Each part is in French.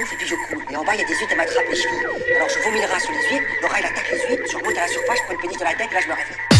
et puis je coule. Et en bas, il y a des huîtres, elles m'attrapent les chevilles. Alors je vomis le rat sur les huîtres, le rat attaque les huîtres, je remonte à la surface, je prends le pénis de la tête, et là je me réveille.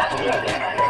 何だこれ。